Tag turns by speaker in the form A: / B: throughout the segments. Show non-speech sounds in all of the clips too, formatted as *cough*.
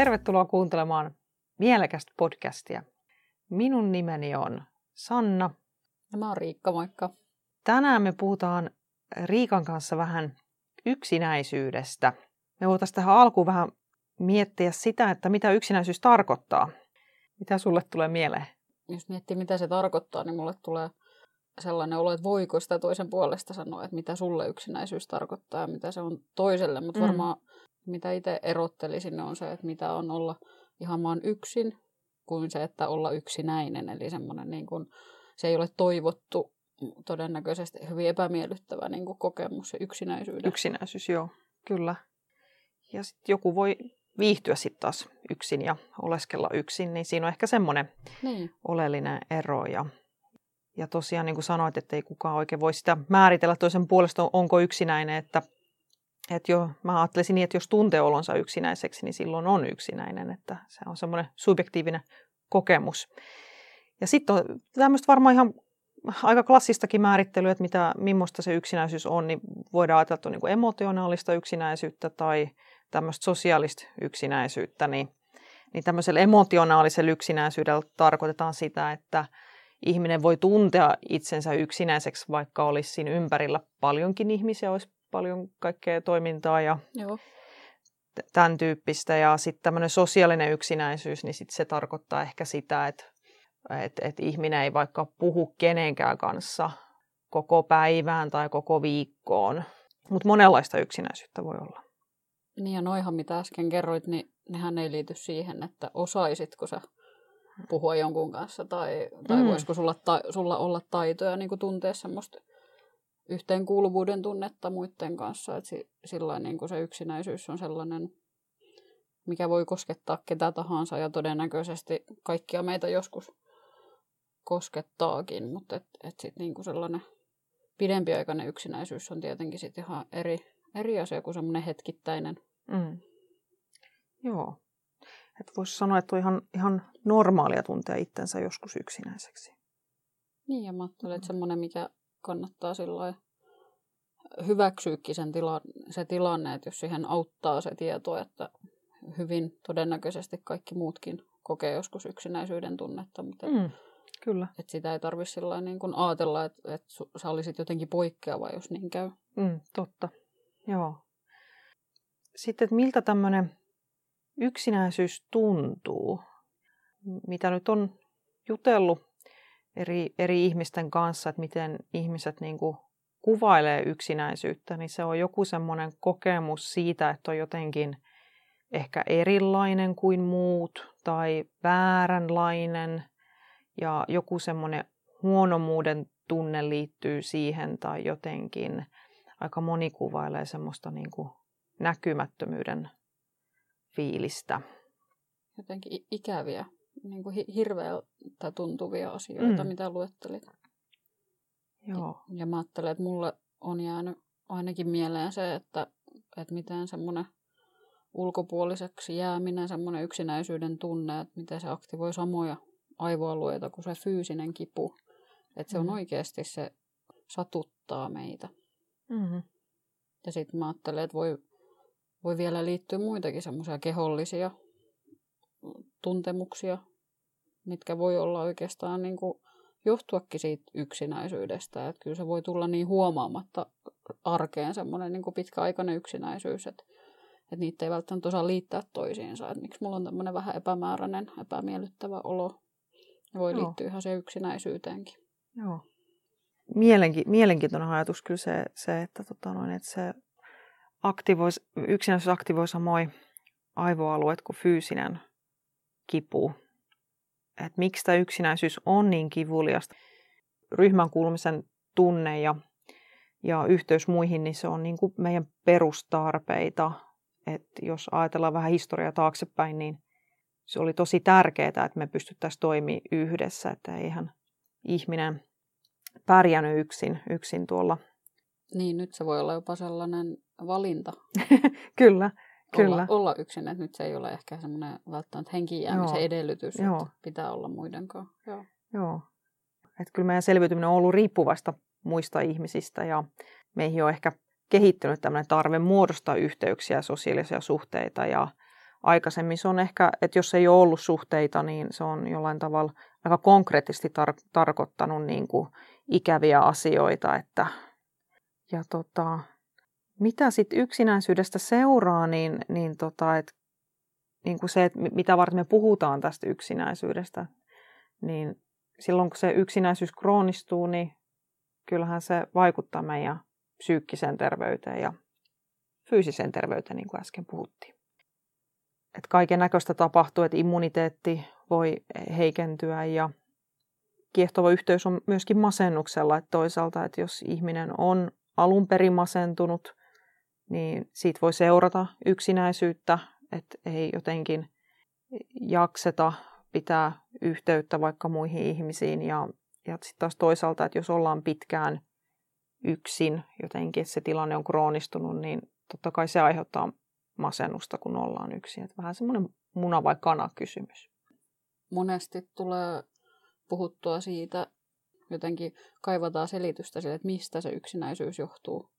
A: Tervetuloa kuuntelemaan mielekästä podcastia. Minun nimeni on Sanna.
B: Ja mä oon Riikka, moikka.
A: Tänään me puhutaan Riikan kanssa vähän yksinäisyydestä. Me voitaisiin tähän alkuun vähän miettiä sitä, että mitä yksinäisyys tarkoittaa. Mitä sulle tulee mieleen?
B: Jos miettii, mitä se tarkoittaa, niin mulle tulee sellainen olo, että voiko sitä toisen puolesta sanoa, että mitä sulle yksinäisyys tarkoittaa ja mitä se on toiselle. Mutta mm. varmaan mitä itse erottelisin on se, että mitä on olla ihan vaan yksin, kuin se, että olla yksinäinen. Eli semmoinen niin kuin, se ei ole toivottu todennäköisesti hyvin epämiellyttävä niin kuin kokemus se yksinäisyyden.
A: Yksinäisyys, joo, kyllä. Ja sitten joku voi viihtyä sitten taas yksin ja oleskella yksin, niin siinä on ehkä semmoinen niin. oleellinen ero. Ja, ja tosiaan niin kuin sanoit, että ei kukaan oikein voi sitä määritellä toisen puolesta, onko yksinäinen, että että jo, mä ajattelisin niin, että jos tuntee olonsa yksinäiseksi, niin silloin on yksinäinen, että se on semmoinen subjektiivinen kokemus. Ja sitten on tämmöistä varmaan ihan aika klassistakin määrittelyä, että mitä, millaista se yksinäisyys on, niin voidaan ajatella, että on niin emotionaalista yksinäisyyttä tai tämmöistä sosiaalista yksinäisyyttä, niin, niin tämmöisellä emotionaalisella yksinäisyydellä tarkoitetaan sitä, että ihminen voi tuntea itsensä yksinäiseksi, vaikka olisi siinä ympärillä paljonkin ihmisiä, olisi paljon kaikkea toimintaa ja Joo. tämän tyyppistä. Ja sitten tämmöinen sosiaalinen yksinäisyys, niin sit se tarkoittaa ehkä sitä, että et, et ihminen ei vaikka puhu kenenkään kanssa koko päivään tai koko viikkoon. Mutta monenlaista yksinäisyyttä voi olla.
B: Niin ja noihan mitä äsken kerroit, niin nehän ei liity siihen, että osaisitko sä puhua jonkun kanssa tai, tai mm. voisiko sulla, ta, sulla olla taitoja niin tuntea semmoista yhteenkuuluvuuden tunnetta muiden kanssa. Että sillä niin kuin se yksinäisyys on sellainen, mikä voi koskettaa ketä tahansa ja todennäköisesti kaikkia meitä joskus koskettaakin, mutta et, et sit niin kuin sellainen pidempiaikainen yksinäisyys on tietenkin sit ihan eri, eri asia kuin semmoinen hetkittäinen. Mm.
A: Joo. Että voisi sanoa, että on ihan, ihan normaalia tuntea itsensä joskus yksinäiseksi.
B: Niin, ja mä ajattelen, että semmoinen, mikä kannattaa silloin hyväksyykin sen tila, se tilanne, että jos siihen auttaa se tieto, että hyvin todennäköisesti kaikki muutkin kokee joskus yksinäisyyden tunnetta, mutta mm,
A: kyllä.
B: Et sitä ei tarvitse niin kuin ajatella, että, että sä olisit jotenkin poikkeava, jos niin käy.
A: Mm, totta, joo. Sitten, että miltä tämmöinen yksinäisyys tuntuu, mitä nyt on jutellut eri, eri ihmisten kanssa, että miten ihmiset niin kuin kuvailee yksinäisyyttä, niin se on joku semmoinen kokemus siitä, että on jotenkin ehkä erilainen kuin muut tai vääränlainen. Ja joku semmoinen huonomuuden tunne liittyy siihen tai jotenkin. Aika moni kuvailee semmoista niin kuin näkymättömyyden fiilistä.
B: Jotenkin ikäviä niin kuin hirveältä tuntuvia asioita, mm. mitä luettelit.
A: Joo.
B: Ja mä ajattelen, että mulle on jäänyt ainakin mieleen se, että, että miten semmoinen ulkopuoliseksi jääminen, semmoinen yksinäisyyden tunne, että miten se aktivoi samoja aivoalueita kuin se fyysinen kipu. Että se on mm. oikeasti se satuttaa meitä. Mm-hmm. Ja sitten mä ajattelen, että voi, voi vielä liittyä muitakin semmoisia kehollisia tuntemuksia, mitkä voi olla oikeastaan niin kuin johtuakin siitä yksinäisyydestä. Että kyllä se voi tulla niin huomaamatta arkeen semmoinen niin pitkäaikainen yksinäisyys, että, että niitä ei välttämättä osaa liittää toisiinsa. Että miksi mulla on tämmöinen vähän epämääräinen, epämiellyttävä olo. Ja voi Joo. liittyä ihan se yksinäisyyteenkin.
A: Joo. Mielenki- mielenkiintoinen ajatus kyllä se, se että, tota noin, että se aktivoisi, yksinäisyys aktivoi samoin aivoalueet kuin fyysinen kipu. Että miksi tämä yksinäisyys on niin kivuliasta. Ryhmän kuulumisen tunne ja, ja yhteys muihin, niin se on niin kuin meidän perustarpeita. Et jos ajatellaan vähän historiaa taaksepäin, niin se oli tosi tärkeää, että me pystyttäisiin toimimaan yhdessä. Että eihän ihminen pärjännyt yksin, yksin tuolla.
B: Niin, nyt se voi olla jopa sellainen valinta. *laughs*
A: Kyllä,
B: Kyllä. Olla, olla yksin, että nyt se ei ole ehkä semmoinen välttämättä henkiin jäämisen Joo. edellytys, Joo. että pitää olla muiden kanssa. Joo.
A: Joo. Että kyllä meidän selviytyminen on ollut riippuvasta muista ihmisistä ja meihin on ehkä kehittynyt tämmöinen tarve muodostaa yhteyksiä ja sosiaalisia suhteita ja aikaisemmin. Se on ehkä, että jos ei ole ollut suhteita, niin se on jollain tavalla aika konkreettisesti tar- tarkoittanut niin kuin ikäviä asioita. Että, ja tota, mitä sitten yksinäisyydestä seuraa, niin, niin, tota, et, niin kuin se, että mitä varten me puhutaan tästä yksinäisyydestä, niin silloin kun se yksinäisyys kroonistuu, niin kyllähän se vaikuttaa meidän psyykkiseen terveyteen ja fyysiseen terveyteen, niin kuin äsken puhuttiin. Et kaiken näköistä tapahtuu, että immuniteetti voi heikentyä ja kiehtova yhteys on myöskin masennuksella. Että toisaalta, että jos ihminen on alun perin masentunut, niin siitä voi seurata yksinäisyyttä, että ei jotenkin jakseta pitää yhteyttä vaikka muihin ihmisiin. Ja, ja sitten taas toisaalta, että jos ollaan pitkään yksin jotenkin, että se tilanne on kroonistunut, niin totta kai se aiheuttaa masennusta, kun ollaan yksin. Että vähän semmoinen muna vai kana kysymys.
B: Monesti tulee puhuttua siitä, jotenkin kaivataan selitystä sille, että mistä se yksinäisyys johtuu.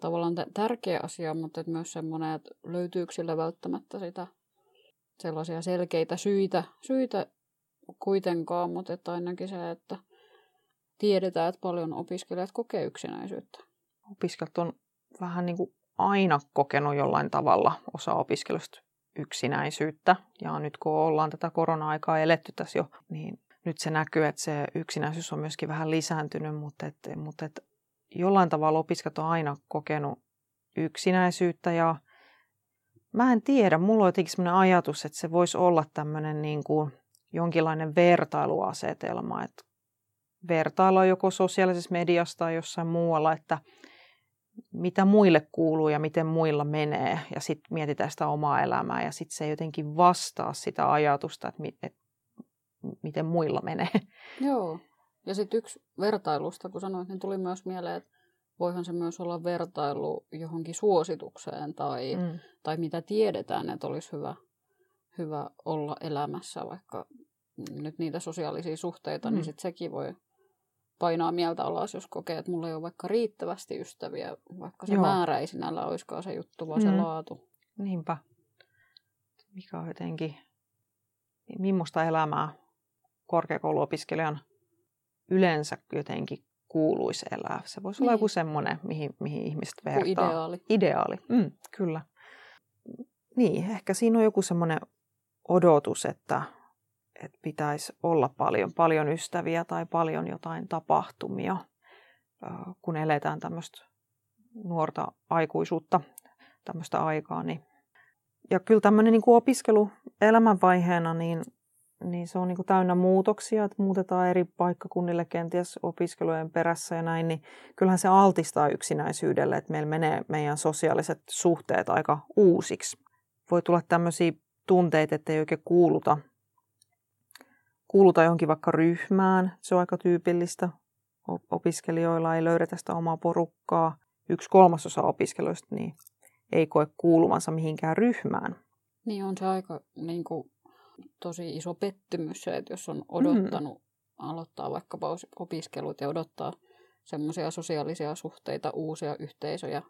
B: Tavallaan tärkeä asia, mutta myös semmoinen, että löytyykö sillä välttämättä sitä sellaisia selkeitä syitä, syitä kuitenkaan, mutta että ainakin se, että tiedetään, että paljon opiskelijat kokee yksinäisyyttä.
A: Opiskelijat on vähän niin kuin aina kokenut jollain tavalla osa opiskelusta yksinäisyyttä. Ja nyt kun ollaan tätä korona-aikaa eletty tässä jo, niin nyt se näkyy, että se yksinäisyys on myöskin vähän lisääntynyt, mutta, et, mutta et jollain tavalla opiskelijat on aina kokenut yksinäisyyttä ja mä en tiedä, mulla on jotenkin sellainen ajatus, että se voisi olla tämmöinen niin kuin jonkinlainen vertailuasetelma, että vertailla joko sosiaalisessa mediassa tai jossain muualla, että mitä muille kuuluu ja miten muilla menee. Ja sitten mietitään sitä omaa elämää ja sitten se ei jotenkin vastaa sitä ajatusta, että, mi- että miten muilla menee.
B: Joo. Ja sitten yksi vertailusta, kun sanoit, niin tuli myös mieleen, että voihan se myös olla vertailu johonkin suositukseen tai, mm. tai mitä tiedetään, että olisi hyvä, hyvä olla elämässä, vaikka nyt niitä sosiaalisia suhteita, niin mm. niin sitten sekin voi painaa mieltä alas, jos kokee, että mulla ei ole vaikka riittävästi ystäviä, vaikka se Joo. määrä ei sinällä olisikaan se juttu, vaan mm. se laatu.
A: Niinpä. Mikä on jotenkin, millaista elämää korkeakouluopiskelijan yleensä jotenkin kuuluisi elää. Se voisi niin. olla joku semmoinen, mihin, mihin ihmiset vertaa.
B: ideaali.
A: Ideaali, mm, kyllä. Niin, ehkä siinä on joku semmoinen odotus, että että pitäisi olla paljon, paljon ystäviä tai paljon jotain tapahtumia, kun eletään tämmöistä nuorta aikuisuutta, tämmöistä aikaa. Niin. Ja kyllä tämmöinen niin kuin opiskelu elämänvaiheena, niin, niin se on niin kuin täynnä muutoksia, että muutetaan eri paikkakunnille kenties opiskelujen perässä ja näin, niin kyllähän se altistaa yksinäisyydelle, että meillä menee meidän sosiaaliset suhteet aika uusiksi. Voi tulla tämmöisiä tunteita, että ei oikein kuuluta kuuluta johonkin vaikka ryhmään. Se on aika tyypillistä. Opiskelijoilla ei löydetä sitä omaa porukkaa. Yksi kolmasosa opiskelijoista niin ei koe kuuluvansa mihinkään ryhmään.
B: Niin on se aika niin kuin, tosi iso pettymys se, että jos on odottanut mm. aloittaa vaikkapa opiskelut ja odottaa semmoisia sosiaalisia suhteita, uusia yhteisöjä.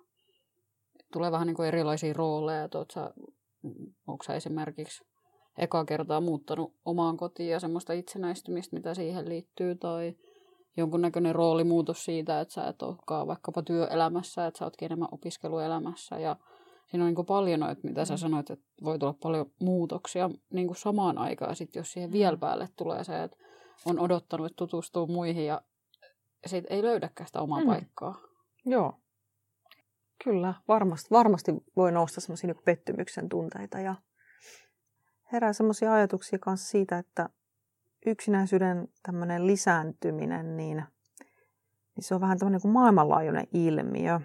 B: Tulee vähän niin kuin erilaisia rooleja, että onko esimerkiksi eka kertaa muuttanut omaan kotiin ja semmoista itsenäistymistä, mitä siihen liittyy, tai jonkunnäköinen roolimuutos siitä, että sä et olekaan vaikkapa työelämässä, että sä ootkin enemmän opiskeluelämässä, ja siinä on niin paljon noita, mitä sä mm. sanoit, että voi tulla paljon muutoksia niin kuin samaan aikaan, sit jos siihen vielä mm. päälle tulee se, että on odottanut, että tutustuu muihin, ja sit ei löydäkään sitä omaa mm. paikkaa.
A: Joo. Kyllä, varmasti, varmasti voi nousta semmoisia niin pettymyksen tunteita ja herää semmoisia ajatuksia kanssa siitä, että yksinäisyyden tämmöinen lisääntyminen, niin, niin se on vähän tämmöinen kuin maailmanlaajuinen ilmiö.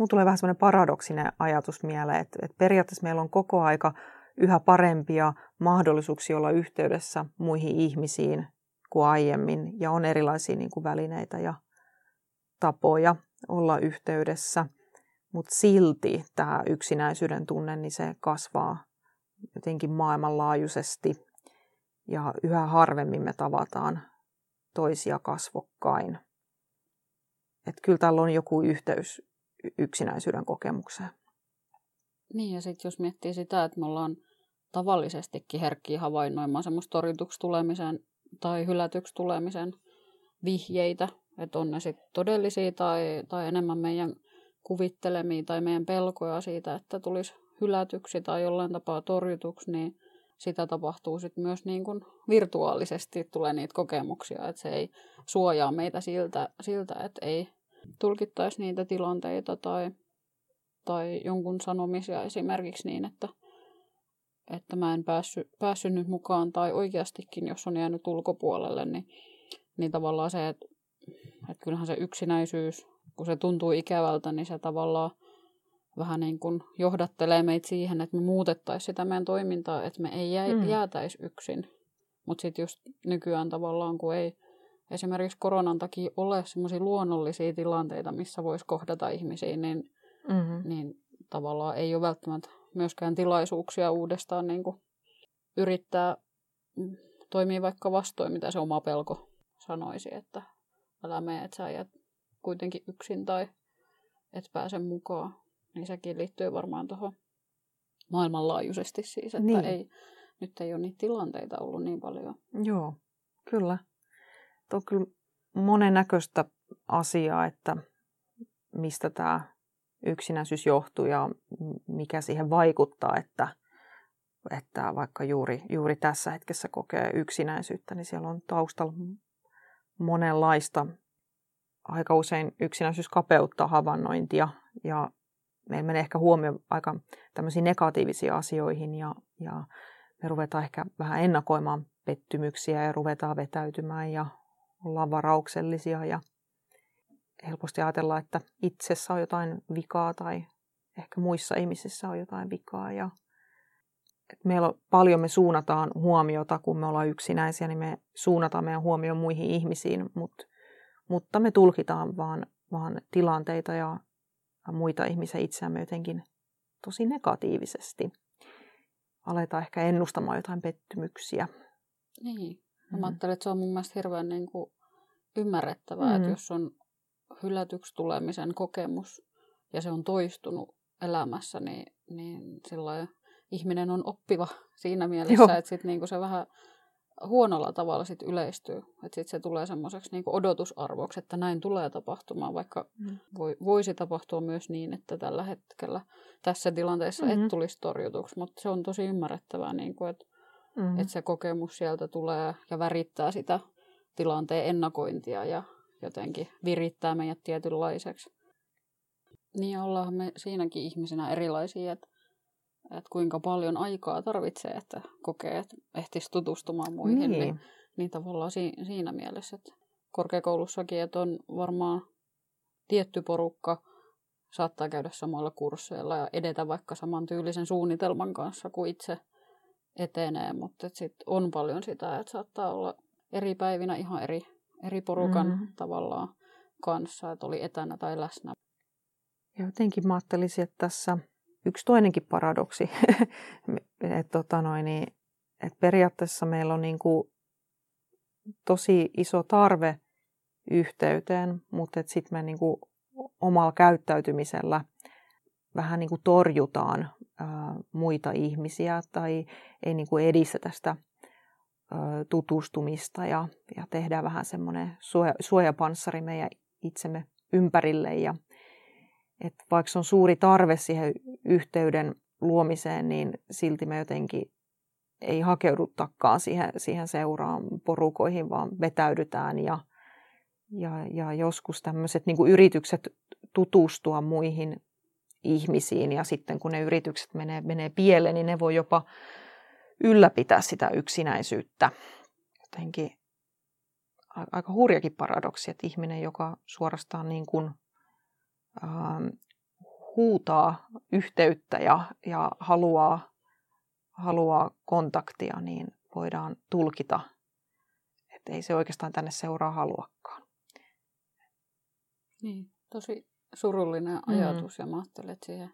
A: Mun tulee vähän semmoinen paradoksinen ajatus mieleen, että, että periaatteessa meillä on koko aika yhä parempia mahdollisuuksia olla yhteydessä muihin ihmisiin kuin aiemmin, ja on erilaisia niin kuin välineitä ja tapoja olla yhteydessä, mutta silti tämä yksinäisyyden tunne, niin se kasvaa jotenkin maailmanlaajuisesti ja yhä harvemmin me tavataan toisia kasvokkain. Että kyllä tällä on joku yhteys yksinäisyyden kokemukseen.
B: Niin, ja sitten jos miettii sitä, että me ollaan tavallisestikin herkkiä havainnoimaan semmoista torjutuksi tulemisen tai hylätyksi tulemisen vihjeitä, että on ne sitten todellisia tai, tai enemmän meidän kuvittelemia tai meidän pelkoja siitä, että tulisi hylätyksi tai jollain tapaa torjutuksi, niin sitä tapahtuu sitten myös niin kuin virtuaalisesti, tulee niitä kokemuksia, että se ei suojaa meitä siltä, siltä että ei tulkittaisi niitä tilanteita tai, tai jonkun sanomisia esimerkiksi niin, että, että mä en päässyt, päässyt nyt mukaan tai oikeastikin, jos on jäänyt ulkopuolelle, niin, niin tavallaan se, että, että kyllähän se yksinäisyys, kun se tuntuu ikävältä, niin se tavallaan vähän niin kuin johdattelee meitä siihen, että me muutettaisiin sitä meidän toimintaa, että me ei jää, mm. jäätäisi yksin. Mutta sitten just nykyään tavallaan, kun ei esimerkiksi koronan takia ole semmoisia luonnollisia tilanteita, missä voisi kohdata ihmisiä, niin, mm-hmm. niin tavallaan ei ole välttämättä myöskään tilaisuuksia uudestaan niin kuin yrittää mm, toimia vaikka vastoin, mitä se oma pelko sanoisi, että älä mene, että sä jäät kuitenkin yksin tai et pääse mukaan. Niin sekin liittyy varmaan tuohon maailmanlaajuisesti siis, että niin. ei, nyt ei ole niitä tilanteita ollut niin paljon.
A: Joo, kyllä. On kyllä monennäköistä asiaa, että mistä tämä yksinäisyys johtuu ja mikä siihen vaikuttaa, että, että vaikka juuri, juuri tässä hetkessä kokee yksinäisyyttä, niin siellä on taustalla monenlaista. Aika usein yksinäisyys kapeuttaa havainnointia ja meillä menee ehkä huomio aika tämmöisiin negatiivisiin asioihin ja, ja me ruvetaan ehkä vähän ennakoimaan pettymyksiä ja ruvetaan vetäytymään ja ollaan varauksellisia ja helposti ajatellaan, että itsessä on jotain vikaa tai ehkä muissa ihmisissä on jotain vikaa. Ja meillä on, paljon me suunnataan huomiota, kun me ollaan yksinäisiä, niin me suunnataan meidän huomioon muihin ihmisiin, mutta, mutta me tulkitaan vaan, vaan tilanteita ja muita ihmisiä itseämme jotenkin tosi negatiivisesti. Aletaan ehkä ennustamaan jotain pettymyksiä.
B: Niin. Mä mm. ajattelen, että se on mun mielestä hirveän niin kuin ymmärrettävää, mm. että jos on hylätyksi tulemisen kokemus ja se on toistunut elämässä, niin, niin silloin ihminen on oppiva *laughs* siinä mielessä, Joo. että sit niinku se vähän huonolla tavalla sit yleistyy. Että sitten se tulee semmoiseksi niinku odotusarvoksi, että näin tulee tapahtumaan, vaikka mm. voi, voisi tapahtua myös niin, että tällä hetkellä tässä tilanteessa mm-hmm. et tulisi torjutuksi. Mutta se on tosi ymmärrettävää, niinku, että mm-hmm. et se kokemus sieltä tulee ja värittää sitä tilanteen ennakointia ja jotenkin virittää meidät tietynlaiseksi. Niin ollaan me siinäkin ihmisinä erilaisia, että, että kuinka paljon aikaa tarvitsee, että kokee, että ehtisi tutustumaan muihin. Niin, niin, niin tavallaan si, siinä mielessä, että korkeakoulussakin, että on varmaan tietty porukka, saattaa käydä samalla kursseilla ja edetä vaikka saman tyylisen suunnitelman kanssa kuin itse etenee, mutta sitten on paljon sitä, että saattaa olla eri päivinä ihan eri eri porukan mm. tavallaan kanssa, että oli etänä tai läsnä.
A: Ja jotenkin mä ajattelisin, että tässä yksi toinenkin paradoksi, *laughs* että tota noin, niin, et periaatteessa meillä on niin kuin tosi iso tarve yhteyteen, mutta sitten me niin kuin omalla käyttäytymisellä vähän niin kuin torjutaan muita ihmisiä tai ei niin kuin edistetä sitä tutustumista ja, ja tehdään vähän semmoinen suoja, suojapanssari meidän itsemme ympärille. Ja, että vaikka on suuri tarve siihen yhteyden luomiseen, niin silti me jotenkin ei hakeudutakaan siihen, siihen seuraan porukoihin, vaan vetäydytään ja, ja, ja joskus tämmöiset niin yritykset tutustua muihin ihmisiin ja sitten kun ne yritykset menee, menee pieleen, niin ne voi jopa ylläpitää sitä yksinäisyyttä. Jotenkin aika hurjakin paradoksi, että ihminen, joka suorastaan niin kuin, ähm, huutaa yhteyttä ja, ja haluaa, haluaa kontaktia, niin voidaan tulkita, että ei se oikeastaan tänne seuraa haluakaan.
B: Niin, tosi surullinen mm. ajatus mm. ja mä ajattelen, että siihen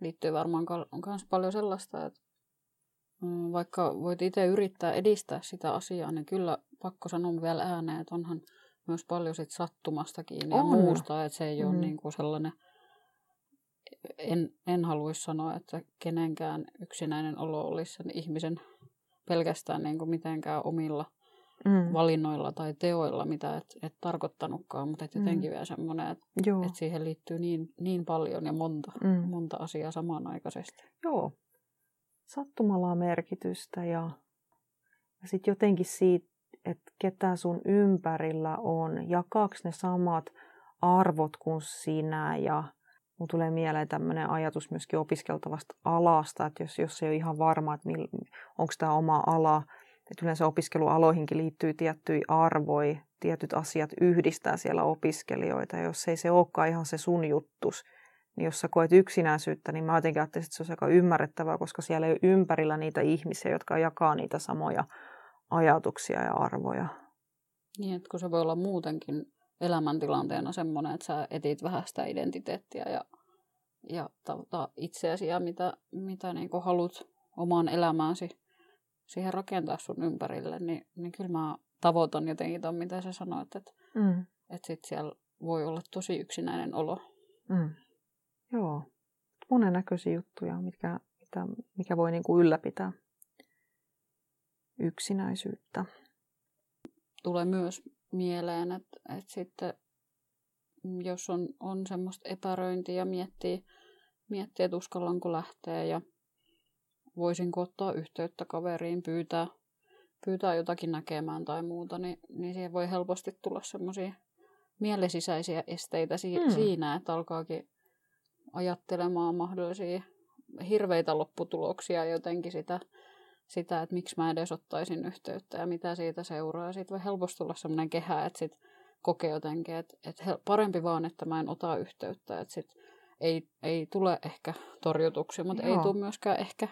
B: liittyy varmaan myös paljon sellaista, että Mm, vaikka voit itse yrittää edistää sitä asiaa, niin kyllä pakko sanoa vielä ääneen, että onhan myös paljon sit sattumastakin ja muusta, että se ei mm. ole niin kuin sellainen en, en haluaisi sanoa, että kenenkään yksinäinen olo olisi sen ihmisen pelkästään niin kuin mitenkään omilla mm. valinnoilla tai teoilla, mitä et, et tarkoittanutkaan, mutta et mm. jotenkin mm. vielä semmoinen, että et siihen liittyy niin, niin paljon ja monta, mm. monta asiaa samanaikaisesti.
A: Joo, sattumalla on merkitystä ja, ja sitten jotenkin siitä, että ketä sun ympärillä on, jakaako ne samat arvot kuin sinä ja Mulla tulee mieleen tämmöinen ajatus myöskin opiskeltavasta alasta, että jos, jos ei ole ihan varma, että onko tämä oma ala, että yleensä opiskelualoihinkin liittyy tiettyjä arvoja, tietyt asiat yhdistää siellä opiskelijoita, ja jos ei se olekaan ihan se sun juttus, niin jos sä koet yksinäisyyttä, niin mä jotenkin ajattelin, että se on aika ymmärrettävää, koska siellä ei ole ympärillä niitä ihmisiä, jotka jakaa niitä samoja ajatuksia ja arvoja.
B: Niin, että kun se voi olla muutenkin elämäntilanteena semmoinen, että sä etit vähän sitä identiteettiä ja, ja itseäsi ja mitä, mitä niin haluat omaan elämääsi siihen rakentaa sun ympärille, niin, niin kyllä mä tavoitan jotenkin ton, mitä sä sanoit, että, mm. että sit siellä voi olla tosi yksinäinen olo. Mm.
A: Joo, monennäköisiä juttuja, mitkä, mitä, mikä voi niin kuin ylläpitää yksinäisyyttä.
B: Tulee myös mieleen, että, että sitten jos on, on semmoista epäröintiä ja miettii, miettii, että uskallanko lähteä ja voisinko ottaa yhteyttä kaveriin, pyytää, pyytää jotakin näkemään tai muuta, niin, niin siihen voi helposti tulla semmoisia mielesisäisiä esteitä si- mm. siinä, että alkaakin ajattelemaan mahdollisia hirveitä lopputuloksia jotenkin sitä sitä, että miksi mä edes ottaisin yhteyttä ja mitä siitä seuraa. Siitä voi helposti tulla sellainen kehä, että sit kokee jotenkin, että, että parempi vaan, että mä en ota yhteyttä. Että sit ei, ei tule ehkä torjutuksi, mutta Joo. ei tule myöskään ehkä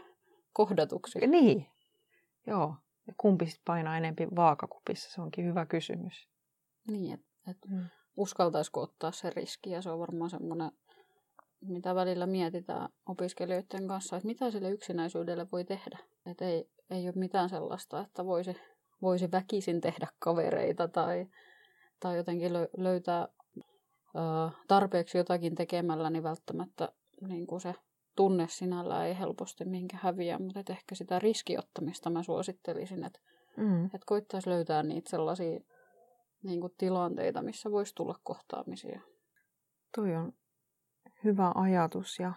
B: kohdatuksi.
A: Niin. Joo. Ja kumpi sitten painaa enempi vaakakupissa? Se onkin hyvä kysymys.
B: Niin, että et mm. uskaltaisiko ottaa se riski ja se on varmaan semmoinen mitä välillä mietitään opiskelijoiden kanssa, että mitä sille yksinäisyydelle voi tehdä. Että ei, ei ole mitään sellaista, että voisi, voisi väkisin tehdä kavereita tai, tai jotenkin löytää ö, tarpeeksi jotakin tekemällä, niin välttämättä niin kuin se tunne sinällä ei helposti minkä häviä, mutta että ehkä sitä riskiottamista mä suosittelisin, että, mm. että koittaisi löytää niitä sellaisia niin kuin tilanteita, missä voisi tulla kohtaamisia.
A: Toi on hyvä ajatus ja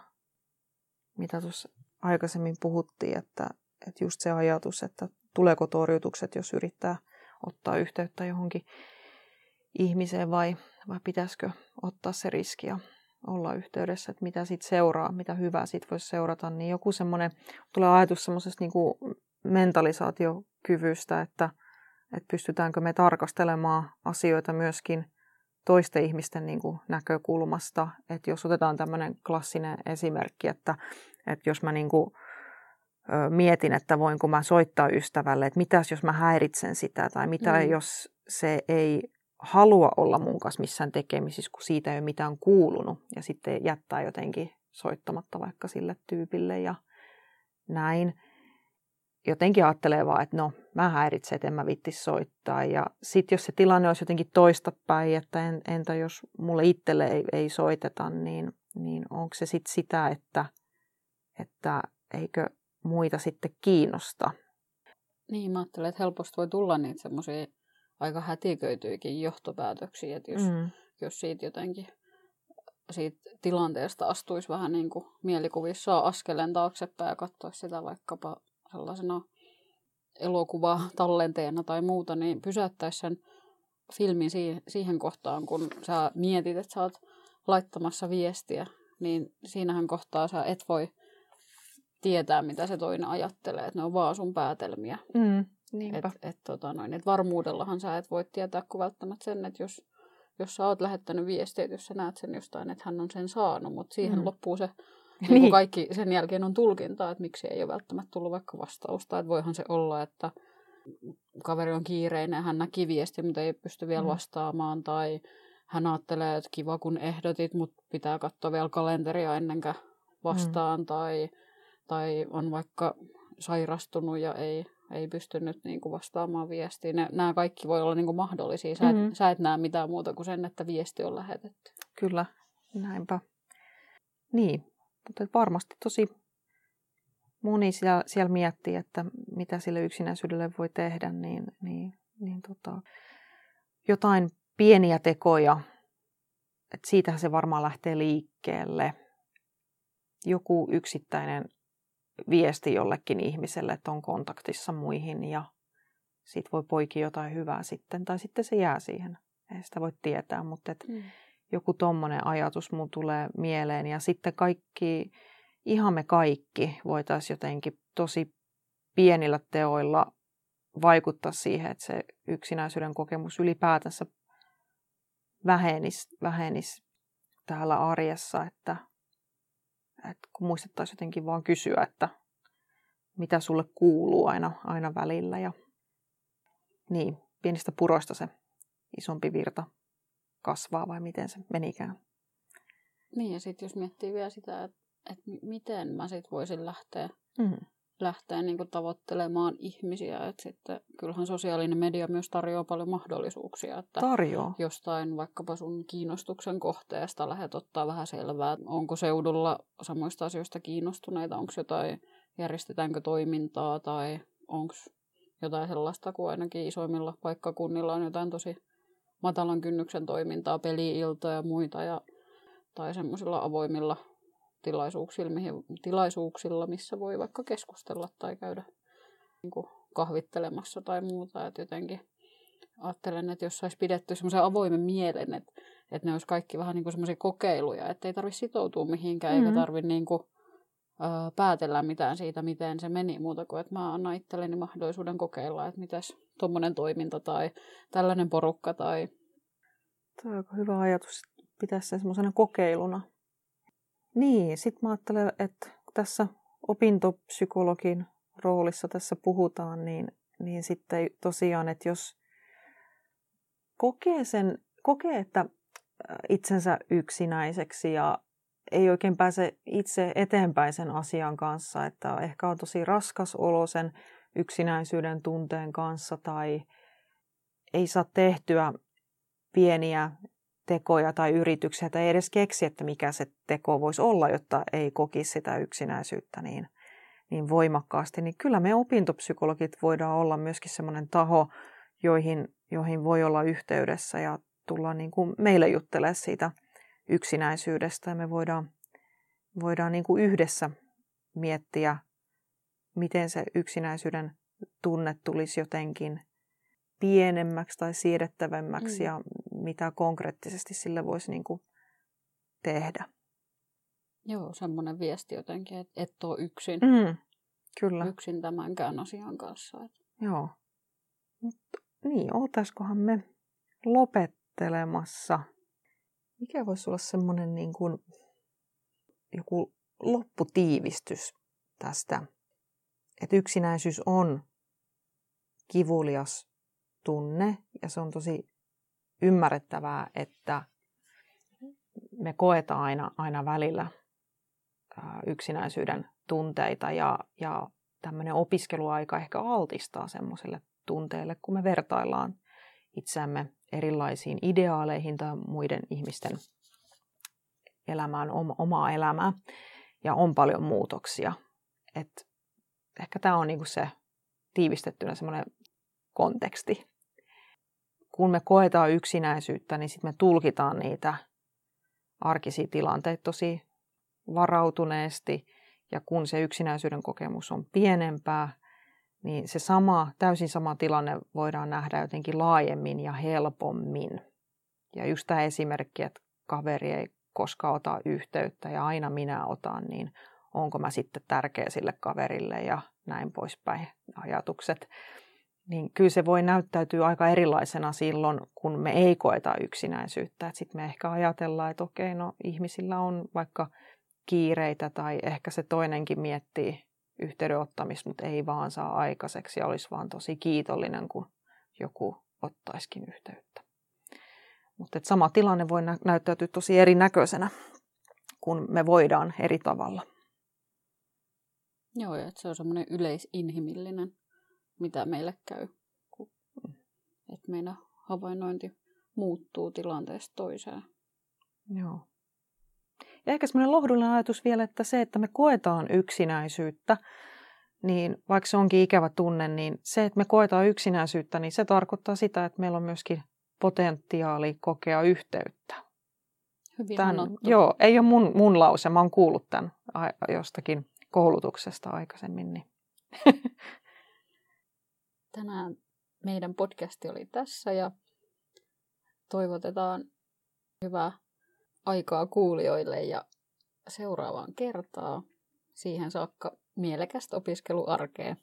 A: mitä tuossa aikaisemmin puhuttiin, että, että just se ajatus, että tuleeko torjutukset, jos yrittää ottaa yhteyttä johonkin ihmiseen vai, vai pitäisikö ottaa se riski ja olla yhteydessä, että mitä siitä seuraa, mitä hyvää siitä voisi seurata, niin joku semmoinen, tulee ajatus semmoisesta niin mentalisaatiokyvystä, että, että pystytäänkö me tarkastelemaan asioita myöskin – toisten ihmisten niin kuin näkökulmasta. Että jos otetaan tämmöinen klassinen esimerkki, että, että jos mä niin kuin, ö, mietin, että voinko mä soittaa ystävälle, että mitäs jos mä häiritsen sitä, tai mitä mm. jos se ei halua olla mun kanssa missään tekemisissä, kun siitä ei ole mitään kuulunut, ja sitten jättää jotenkin soittamatta vaikka sille tyypille ja näin jotenkin ajattelee vaan, että no, mä häiritsen, että en mä vitti soittaa. Ja sitten jos se tilanne olisi jotenkin toista päin, että en, entä jos mulle itselle ei, ei soiteta, niin, niin onko se sitten sitä, että, että eikö muita sitten kiinnosta?
B: Niin, mä ajattelen, että helposti voi tulla niitä semmoisia aika hätiköityikin johtopäätöksiä, että jos, mm. jos siitä jotenkin siitä tilanteesta astuisi vähän niin kuin mielikuvissa askeleen taaksepäin ja katsoisi sitä vaikkapa sellaisena elokuva tallenteena tai muuta, niin pysäyttäisi sen filmin siihen kohtaan, kun sä mietit, että sä oot laittamassa viestiä, niin siinähän kohtaa sä et voi tietää, mitä se toinen ajattelee, että ne on vaan sun päätelmiä. Mm, et, et, tota noin, et varmuudellahan sä et voi tietää kuin välttämättä sen, että jos, jos sä oot lähettänyt viestiä, jos sä näet sen jostain, että hän on sen saanut, mutta siihen mm. loppuu se *laughs* niin. niin. kaikki sen jälkeen on tulkintaa, että miksi ei ole välttämättä tullut vaikka vastausta. Että voihan se olla, että kaveri on kiireinen, hän näki viesti, mutta ei pysty vielä mm. vastaamaan. Tai hän ajattelee, että kiva kun ehdotit, mutta pitää katsoa vielä kalenteria ennen kuin vastaan. Mm. Tai, tai on vaikka sairastunut ja ei, ei pystynyt niin kuin vastaamaan viestiin. Nämä kaikki voi olla niin kuin mahdollisia. Sä et, mm. sä et näe mitään muuta kuin sen, että viesti on lähetetty.
A: Kyllä, näinpä. Niin, Mutta varmasti tosi moni siellä, siellä miettii, että mitä sille yksinäisyydelle voi tehdä, niin, niin, niin tota, jotain pieniä tekoja, että siitähän se varmaan lähtee liikkeelle. Joku yksittäinen viesti jollekin ihmiselle, että on kontaktissa muihin ja siitä voi poikia jotain hyvää sitten, tai sitten se jää siihen. Ei sitä voi tietää, mutta et mm. joku tommonen ajatus mun tulee mieleen. Ja sitten kaikki, ihan me kaikki voitaisiin jotenkin tosi pienillä teoilla vaikuttaa siihen, että se yksinäisyyden kokemus ylipäätänsä vähenisi, vähenisi täällä arjessa, että, että kun muistettaisiin jotenkin vaan kysyä, että mitä sulle kuuluu aina, aina välillä ja niin, pienistä puroista se isompi virta kasvaa vai miten se menikään.
B: Niin ja sitten jos miettii vielä sitä, että, että miten mä sitten voisin lähteä, mm. Lähteä niin tavoittelemaan ihmisiä, että sitten kyllähän sosiaalinen media myös tarjoaa paljon mahdollisuuksia, että
A: Tarjoaa.
B: jostain vaikkapa sun kiinnostuksen kohteesta lähdet ottaa vähän selvää, onko seudulla samoista asioista kiinnostuneita, onko jotain, järjestetäänkö toimintaa tai onko jotain sellaista, kuin ainakin isoimmilla paikkakunnilla on jotain tosi matalan kynnyksen toimintaa, peli-iltoja ja muita, ja, tai semmoisilla avoimilla tilaisuuksilla, mihin, tilaisuuksilla, missä voi vaikka keskustella tai käydä niin kuin kahvittelemassa tai muuta. Että jotenkin ajattelen, että jos saisi pidetty semmoisen avoimen mielen, että, että ne olisi kaikki vähän niin kuin semmoisia kokeiluja, että ei tarvitse sitoutua mihinkään, mm-hmm. eikä tarvitse niin kuin päätellä mitään siitä, miten se meni muuta kuin, että mä annan itselleni mahdollisuuden kokeilla, että mitäs tuommoinen toiminta tai tällainen porukka tai...
A: Tämä on aika hyvä ajatus, pitää sen semmoisena kokeiluna. Niin, sitten mä ajattelen, että tässä opintopsykologin roolissa tässä puhutaan, niin, niin sitten tosiaan, että jos kokee, sen, kokee että itsensä yksinäiseksi ja ei oikein pääse itse eteenpäin sen asian kanssa, että ehkä on tosi raskas olo sen yksinäisyyden tunteen kanssa tai ei saa tehtyä pieniä tekoja tai yrityksiä tai ei edes keksi, että mikä se teko voisi olla, jotta ei kokisi sitä yksinäisyyttä niin, niin voimakkaasti, niin kyllä me opintopsykologit voidaan olla myöskin sellainen taho, joihin, joihin voi olla yhteydessä ja tulla niin kuin meille juttelemaan siitä yksinäisyydestä ja me voidaan, voidaan niin kuin yhdessä miettiä, miten se yksinäisyyden tunne tulisi jotenkin pienemmäksi tai siedettävämmäksi mm. ja mitä konkreettisesti sille voisi niin kuin tehdä.
B: Joo, semmoinen viesti jotenkin, että et ole yksin.
A: Mm, kyllä.
B: Yksin tämänkään asian kanssa.
A: Joo. Mutta niin, oltaiskohan me lopettelemassa mikä voisi olla semmoinen niin kuin joku lopputiivistys tästä, että yksinäisyys on kivulias tunne ja se on tosi ymmärrettävää, että me koetaan aina, aina välillä yksinäisyyden tunteita ja, ja tämmöinen opiskeluaika ehkä altistaa semmoiselle tunteelle, kun me vertaillaan itseämme erilaisiin ideaaleihin tai muiden ihmisten elämään, omaa elämää. Ja on paljon muutoksia. Et ehkä tämä on niinku se tiivistettynä semmoinen konteksti. Kun me koetaan yksinäisyyttä, niin sitten me tulkitaan niitä arkisia tilanteita tosi varautuneesti. Ja kun se yksinäisyyden kokemus on pienempää, niin se sama, täysin sama tilanne voidaan nähdä jotenkin laajemmin ja helpommin. Ja just tämä esimerkki, että kaveri ei koskaan ota yhteyttä ja aina minä otan, niin onko mä sitten tärkeä sille kaverille ja näin poispäin ajatukset. Niin kyllä se voi näyttäytyä aika erilaisena silloin, kun me ei koeta yksinäisyyttä. Sitten me ehkä ajatellaan, että okei, no ihmisillä on vaikka kiireitä tai ehkä se toinenkin miettii yhteydenottamista, mutta ei vaan saa aikaiseksi ja olisi vaan tosi kiitollinen, kun joku ottaiskin yhteyttä. Mutta sama tilanne voi nä- näyttäytyä tosi erinäköisenä, kun me voidaan eri tavalla.
B: Joo, että se on semmoinen yleisinhimillinen, mitä meille käy, kun, että meidän havainnointi muuttuu tilanteesta toiseen.
A: Joo. Ja ehkä semmoinen lohdullinen ajatus vielä, että se, että me koetaan yksinäisyyttä, niin vaikka se onkin ikävä tunne, niin se, että me koetaan yksinäisyyttä, niin se tarkoittaa sitä, että meillä on myöskin potentiaali kokea yhteyttä.
B: Hyvin Tän,
A: Joo, ei ole mun, mun lause, mä oon kuullut tämän jostakin koulutuksesta aikaisemmin. Niin. *laughs*
B: Tänään meidän podcasti oli tässä ja toivotetaan hyvää aikaa kuulijoille ja seuraavaan kertaan. Siihen saakka mielekästä opiskeluarkea.